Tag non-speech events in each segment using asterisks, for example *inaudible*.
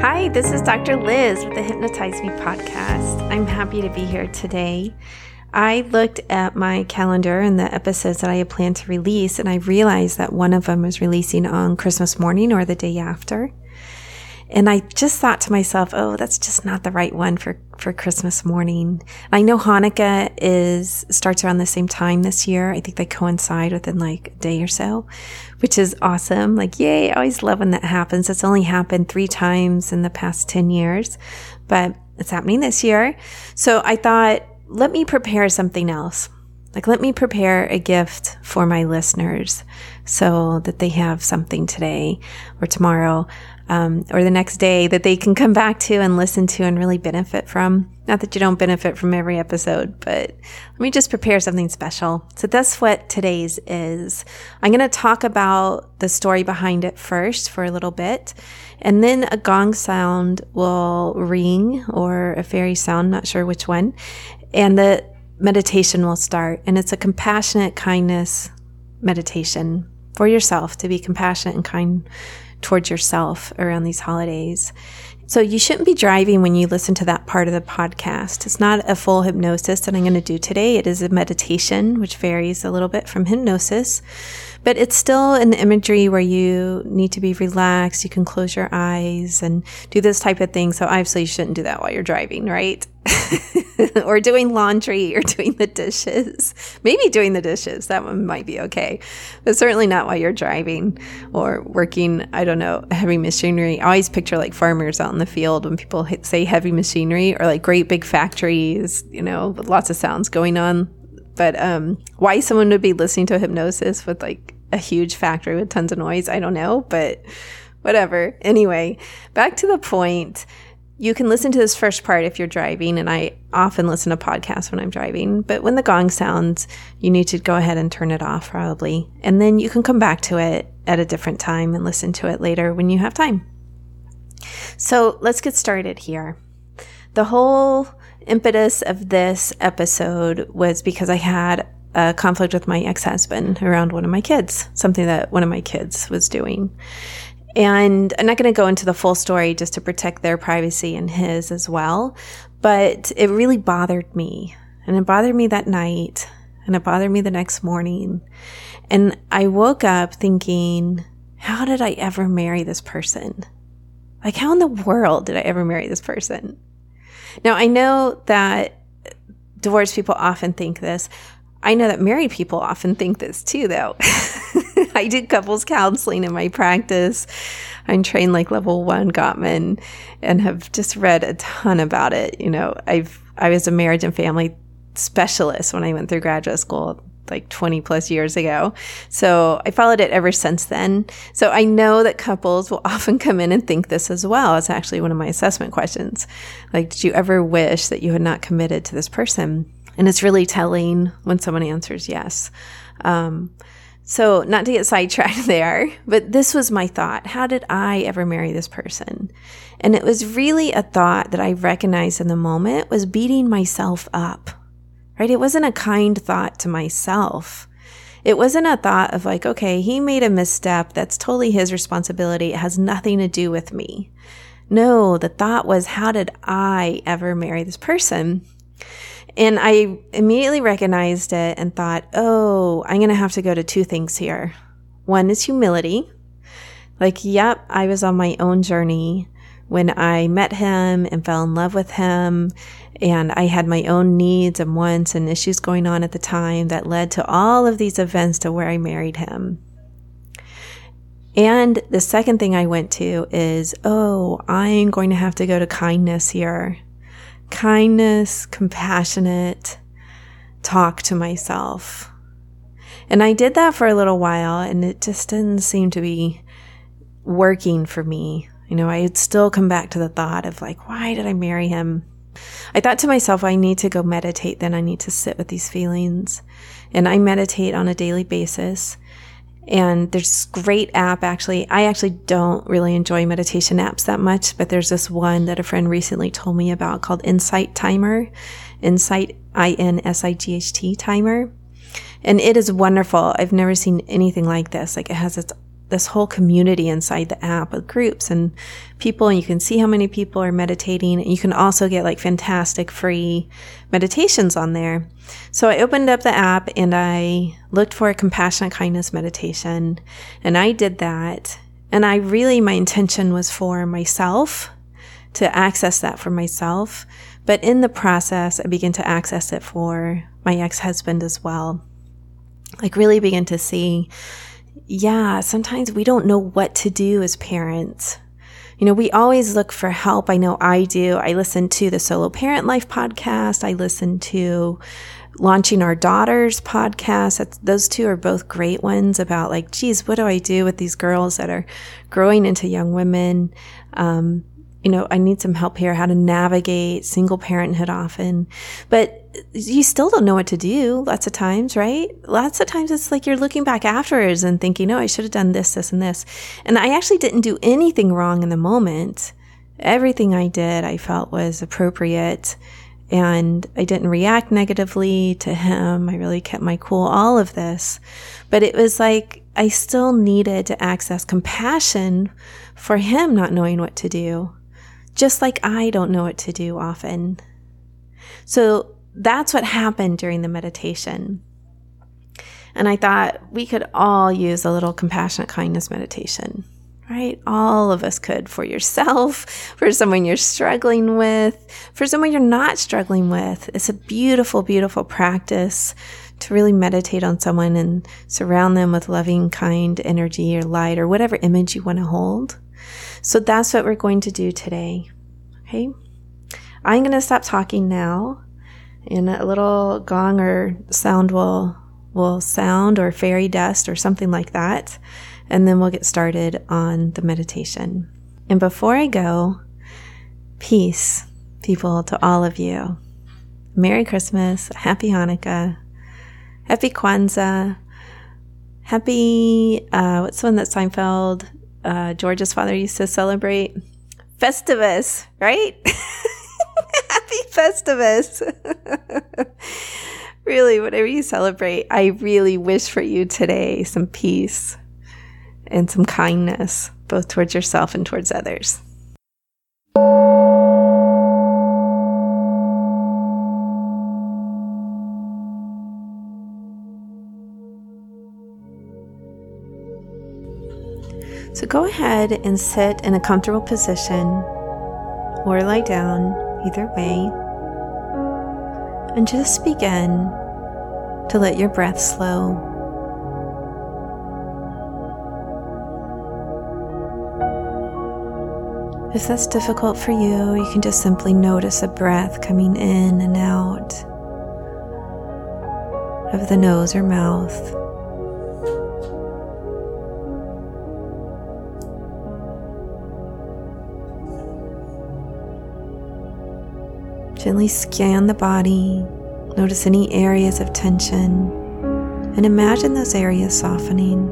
Hi, this is Dr. Liz with the Hypnotize Me podcast. I'm happy to be here today. I looked at my calendar and the episodes that I had planned to release, and I realized that one of them was releasing on Christmas morning or the day after. And I just thought to myself, oh, that's just not the right one for, for Christmas morning. I know Hanukkah is, starts around the same time this year. I think they coincide within like a day or so, which is awesome. Like, yay. I always love when that happens. It's only happened three times in the past 10 years, but it's happening this year. So I thought, let me prepare something else. Like, let me prepare a gift for my listeners so that they have something today or tomorrow um, or the next day that they can come back to and listen to and really benefit from. Not that you don't benefit from every episode, but let me just prepare something special. So that's what today's is. I'm going to talk about the story behind it first for a little bit. And then a gong sound will ring or a fairy sound, not sure which one. And the meditation will start. And it's a compassionate kindness meditation for yourself to be compassionate and kind towards yourself around these holidays. So you shouldn't be driving when you listen to that part of the podcast. It's not a full hypnosis that I'm going to do today. It is a meditation, which varies a little bit from hypnosis, but it's still an imagery where you need to be relaxed. You can close your eyes and do this type of thing. So obviously you shouldn't do that while you're driving, right? *laughs* or doing laundry or doing the dishes. Maybe doing the dishes. That one might be okay. But certainly not while you're driving or working, I don't know, heavy machinery. I always picture like farmers out in the field when people say heavy machinery or like great big factories, you know, with lots of sounds going on. But um, why someone would be listening to hypnosis with like a huge factory with tons of noise, I don't know. But whatever. Anyway, back to the point you can listen to this first part if you're driving, and I often listen to podcasts when I'm driving. But when the gong sounds, you need to go ahead and turn it off, probably. And then you can come back to it at a different time and listen to it later when you have time. So let's get started here. The whole impetus of this episode was because I had a conflict with my ex husband around one of my kids, something that one of my kids was doing. And I'm not going to go into the full story just to protect their privacy and his as well. But it really bothered me. And it bothered me that night. And it bothered me the next morning. And I woke up thinking, how did I ever marry this person? Like, how in the world did I ever marry this person? Now, I know that divorced people often think this. I know that married people often think this too, though. *laughs* I did couples counseling in my practice. I'm trained like level one Gottman and have just read a ton about it. You know, I've I was a marriage and family specialist when I went through graduate school like 20 plus years ago. So I followed it ever since then. So I know that couples will *laughs* often come in and think this as well. It's actually one of my assessment questions. Like, did you ever wish that you had not committed to this person? And it's really telling when someone answers yes. Um, so, not to get sidetracked *laughs* there, but this was my thought. How did I ever marry this person? And it was really a thought that I recognized in the moment was beating myself up, right? It wasn't a kind thought to myself. It wasn't a thought of like, okay, he made a misstep. That's totally his responsibility. It has nothing to do with me. No, the thought was, how did I ever marry this person? And I immediately recognized it and thought, oh, I'm going to have to go to two things here. One is humility. Like, yep, I was on my own journey when I met him and fell in love with him. And I had my own needs and wants and issues going on at the time that led to all of these events to where I married him. And the second thing I went to is, oh, I'm going to have to go to kindness here kindness, compassionate talk to myself. And I did that for a little while and it just didn't seem to be working for me. You know, I would still come back to the thought of like, why did I marry him? I thought to myself, I need to go meditate, then I need to sit with these feelings. And I meditate on a daily basis. And there's this great app actually. I actually don't really enjoy meditation apps that much, but there's this one that a friend recently told me about called Insight Timer. Insight I N S I G H T timer. And it is wonderful. I've never seen anything like this. Like it has its this whole community inside the app with groups and people and you can see how many people are meditating. And you can also get like fantastic free meditations on there. So i opened up the app and i looked for a compassionate kindness meditation and i did that. And i really my intention was for myself to access that for myself. But in the process i began to access it for my ex-husband as well. Like really begin to see yeah, sometimes we don't know what to do as parents. You know, we always look for help. I know I do. I listen to the Solo Parent Life podcast. I listen to Launching Our Daughters podcast. That's, those two are both great ones about like, geez, what do I do with these girls that are growing into young women? Um, you know, I need some help here, how to navigate single parenthood often. But you still don't know what to do lots of times, right? Lots of times it's like you're looking back afterwards and thinking, oh, I should have done this, this, and this. And I actually didn't do anything wrong in the moment. Everything I did, I felt was appropriate. And I didn't react negatively to him. I really kept my cool, all of this. But it was like I still needed to access compassion for him not knowing what to do, just like I don't know what to do often. So that's what happened during the meditation. And I thought we could all use a little compassionate kindness meditation, right? All of us could for yourself, *laughs* for someone you're struggling with, for someone you're not struggling with. It's a beautiful, beautiful practice to really meditate on someone and surround them with loving, kind energy or light or whatever image you want to hold. So that's what we're going to do today. Okay. I'm going to stop talking now and a little gong or sound will will sound or fairy dust or something like that and then we'll get started on the meditation and before i go peace people to all of you merry christmas happy hanukkah happy kwanzaa happy uh, what's the one that seinfeld uh, george's father used to celebrate festivus right *laughs* Happy Festivus. *laughs* really, whatever you celebrate, I really wish for you today some peace and some kindness, both towards yourself and towards others. So go ahead and sit in a comfortable position or lie down either way. And just begin to let your breath slow. If that's difficult for you, you can just simply notice a breath coming in and out of the nose or mouth. Gently scan the body, notice any areas of tension, and imagine those areas softening.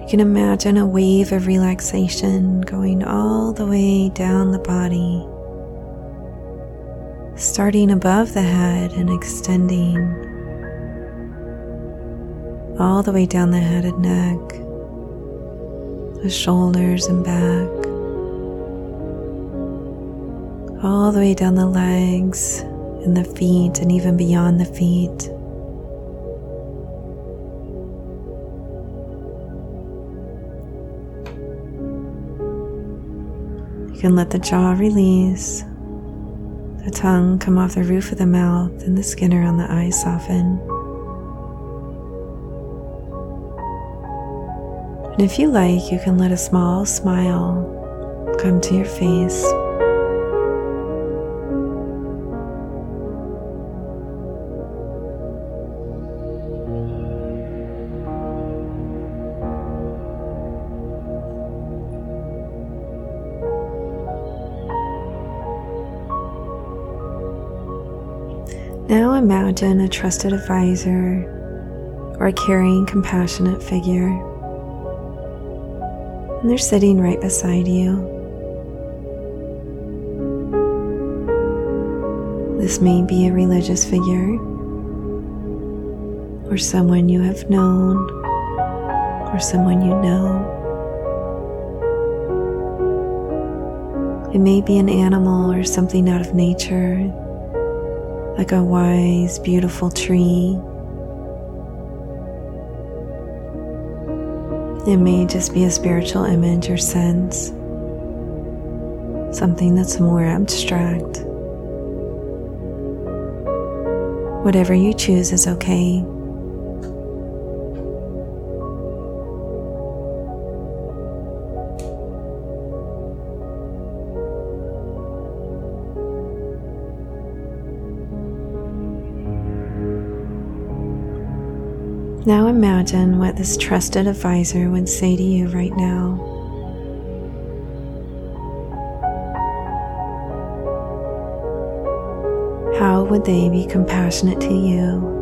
You can imagine a wave of relaxation going all the way down the body, starting above the head and extending all the way down the head and neck, the shoulders and back, all the way down the legs and the feet, and even beyond the feet. You can let the jaw release, the tongue come off the roof of the mouth, and the skin around the eyes soften. And if you like, you can let a small smile come to your face. Now imagine a trusted advisor or a caring, compassionate figure and they're sitting right beside you. This may be a religious figure or someone you have known or someone you know. It may be an animal or something out of nature, like a wise, beautiful tree It may just be a spiritual image or sense, something that's more abstract. Whatever you choose is okay. Now imagine what this trusted advisor would say to you right now. How would they be compassionate to you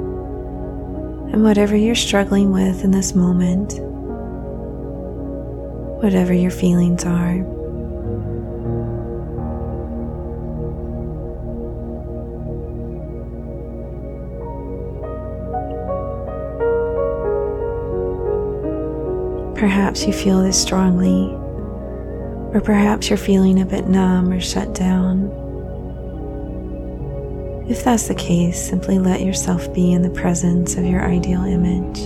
and whatever you're struggling with in this moment, whatever your feelings are? Perhaps you feel this strongly, or perhaps you're feeling a bit numb or shut down. If that's the case, simply let yourself be in the presence of your ideal image.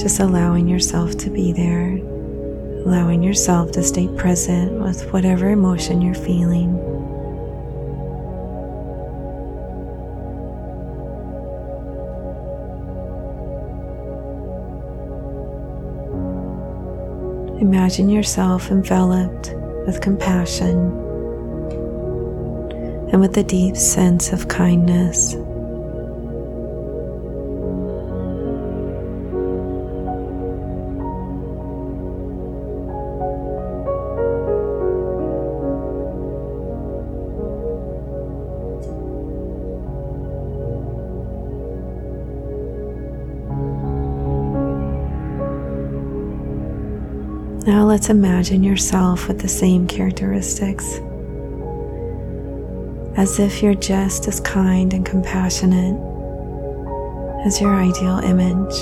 Just allowing yourself to be there, allowing yourself to stay present with whatever emotion you're feeling. Imagine yourself enveloped with compassion and with a deep sense of kindness. Let's imagine yourself with the same characteristics, as if you're just as kind and compassionate as your ideal image.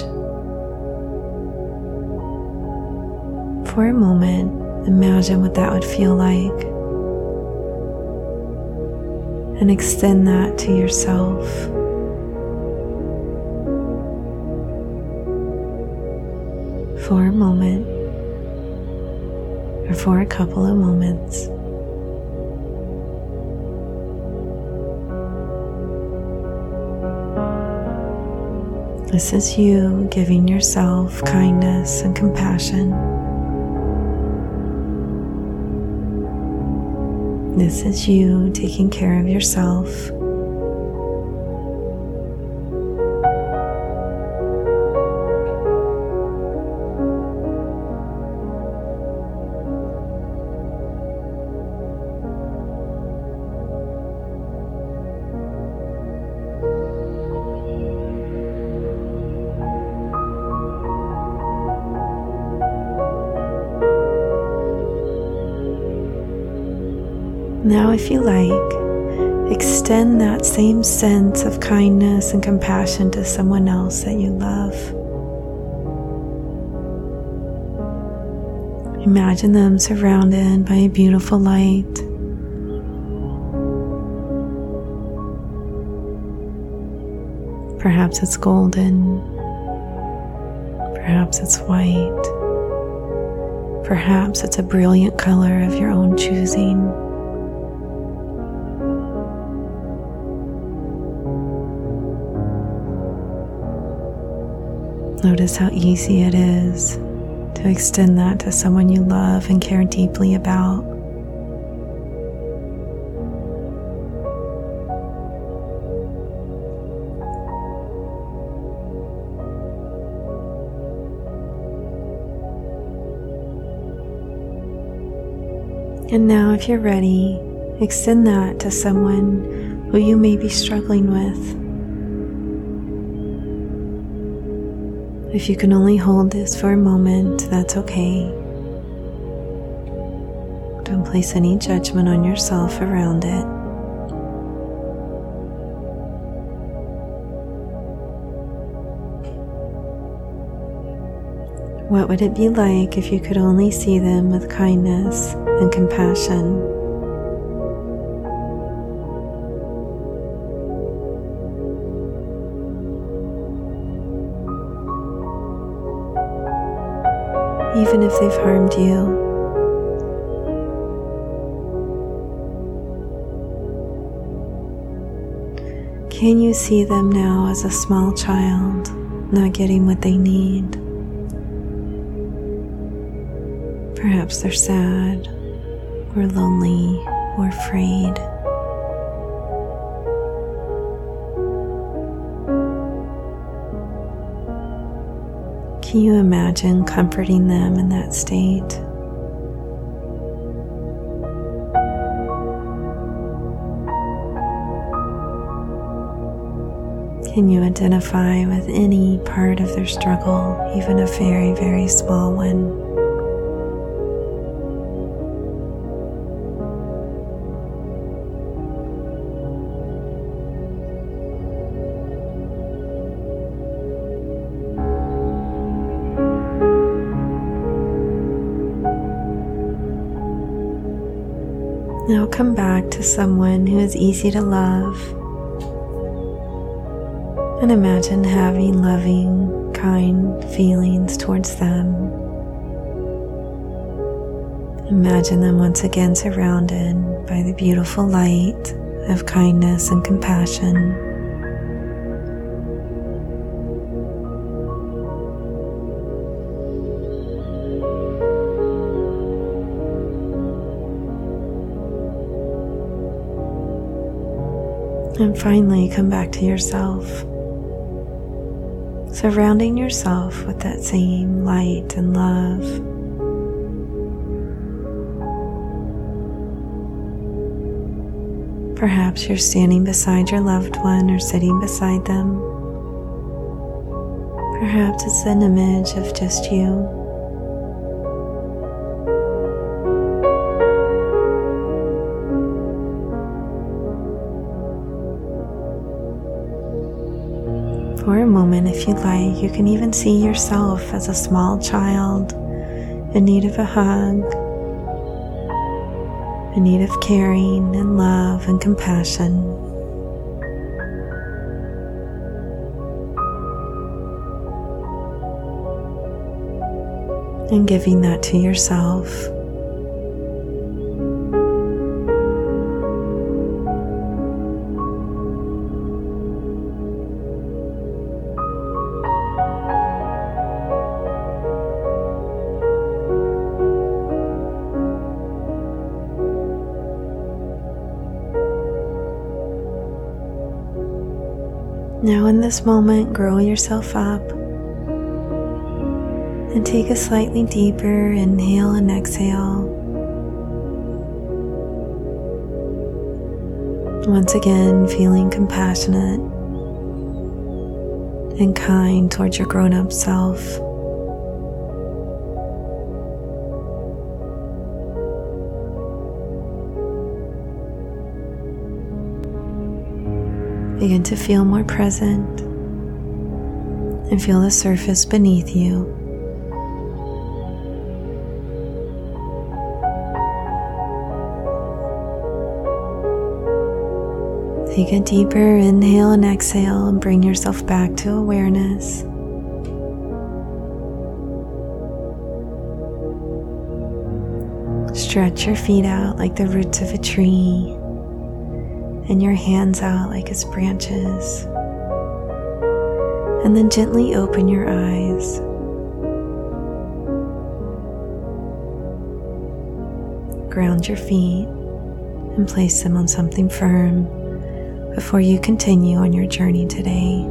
For a moment, imagine what that would feel like and extend that to yourself. For a moment, or for a couple of moments. This is you giving yourself kindness and compassion. This is you taking care of yourself. Now, if you like, extend that same sense of kindness and compassion to someone else that you love. Imagine them surrounded by a beautiful light. Perhaps it's golden. Perhaps it's white. Perhaps it's a brilliant color of your own choosing. Notice how easy it is to extend that to someone you love and care deeply about. And now, if you're ready, extend that to someone who you may be struggling with. If you can only hold this for a moment, that's okay. Don't place any judgment on yourself around it. What would it be like if you could only see them with kindness and compassion? Even if they've harmed you. Can you see them now as a small child, not getting what they need? Perhaps they're sad, or lonely, or afraid. Can you imagine comforting them in that state? Can you identify with any part of their struggle, even a very, very small one? Come back to someone who is easy to love and imagine having loving, kind feelings towards them. Imagine them once again surrounded by the beautiful light of kindness and compassion. And finally, come back to yourself, surrounding yourself with that same light and love. Perhaps you're standing beside your loved one or sitting beside them. Perhaps it's an image of just you. For a moment, if you like, you can even see yourself as a small child in need of a hug, in need of caring and love and compassion. And giving that to yourself. Now, in this moment, grow yourself up and take a slightly deeper inhale and exhale. Once again, feeling compassionate and kind towards your grown up self. Begin to feel more present and feel the surface beneath you. Take a deeper inhale and exhale and bring yourself back to awareness. Stretch your feet out like the roots of a tree and your hands out like its branches. And then gently open your eyes. Ground your feet and place them on something firm before you continue on your journey today.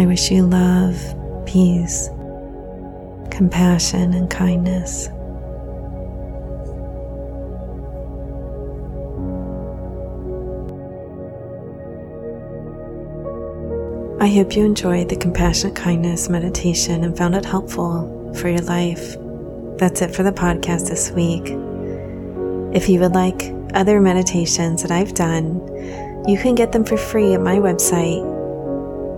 I wish you love, peace, compassion, and kindness. I hope you enjoyed the compassionate kindness meditation and found it helpful for your life. That's it for the podcast this week. If you would like other meditations that I've done, you can get them for free at my website,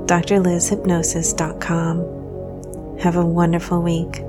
drlizhypnosis.com. Have a wonderful week.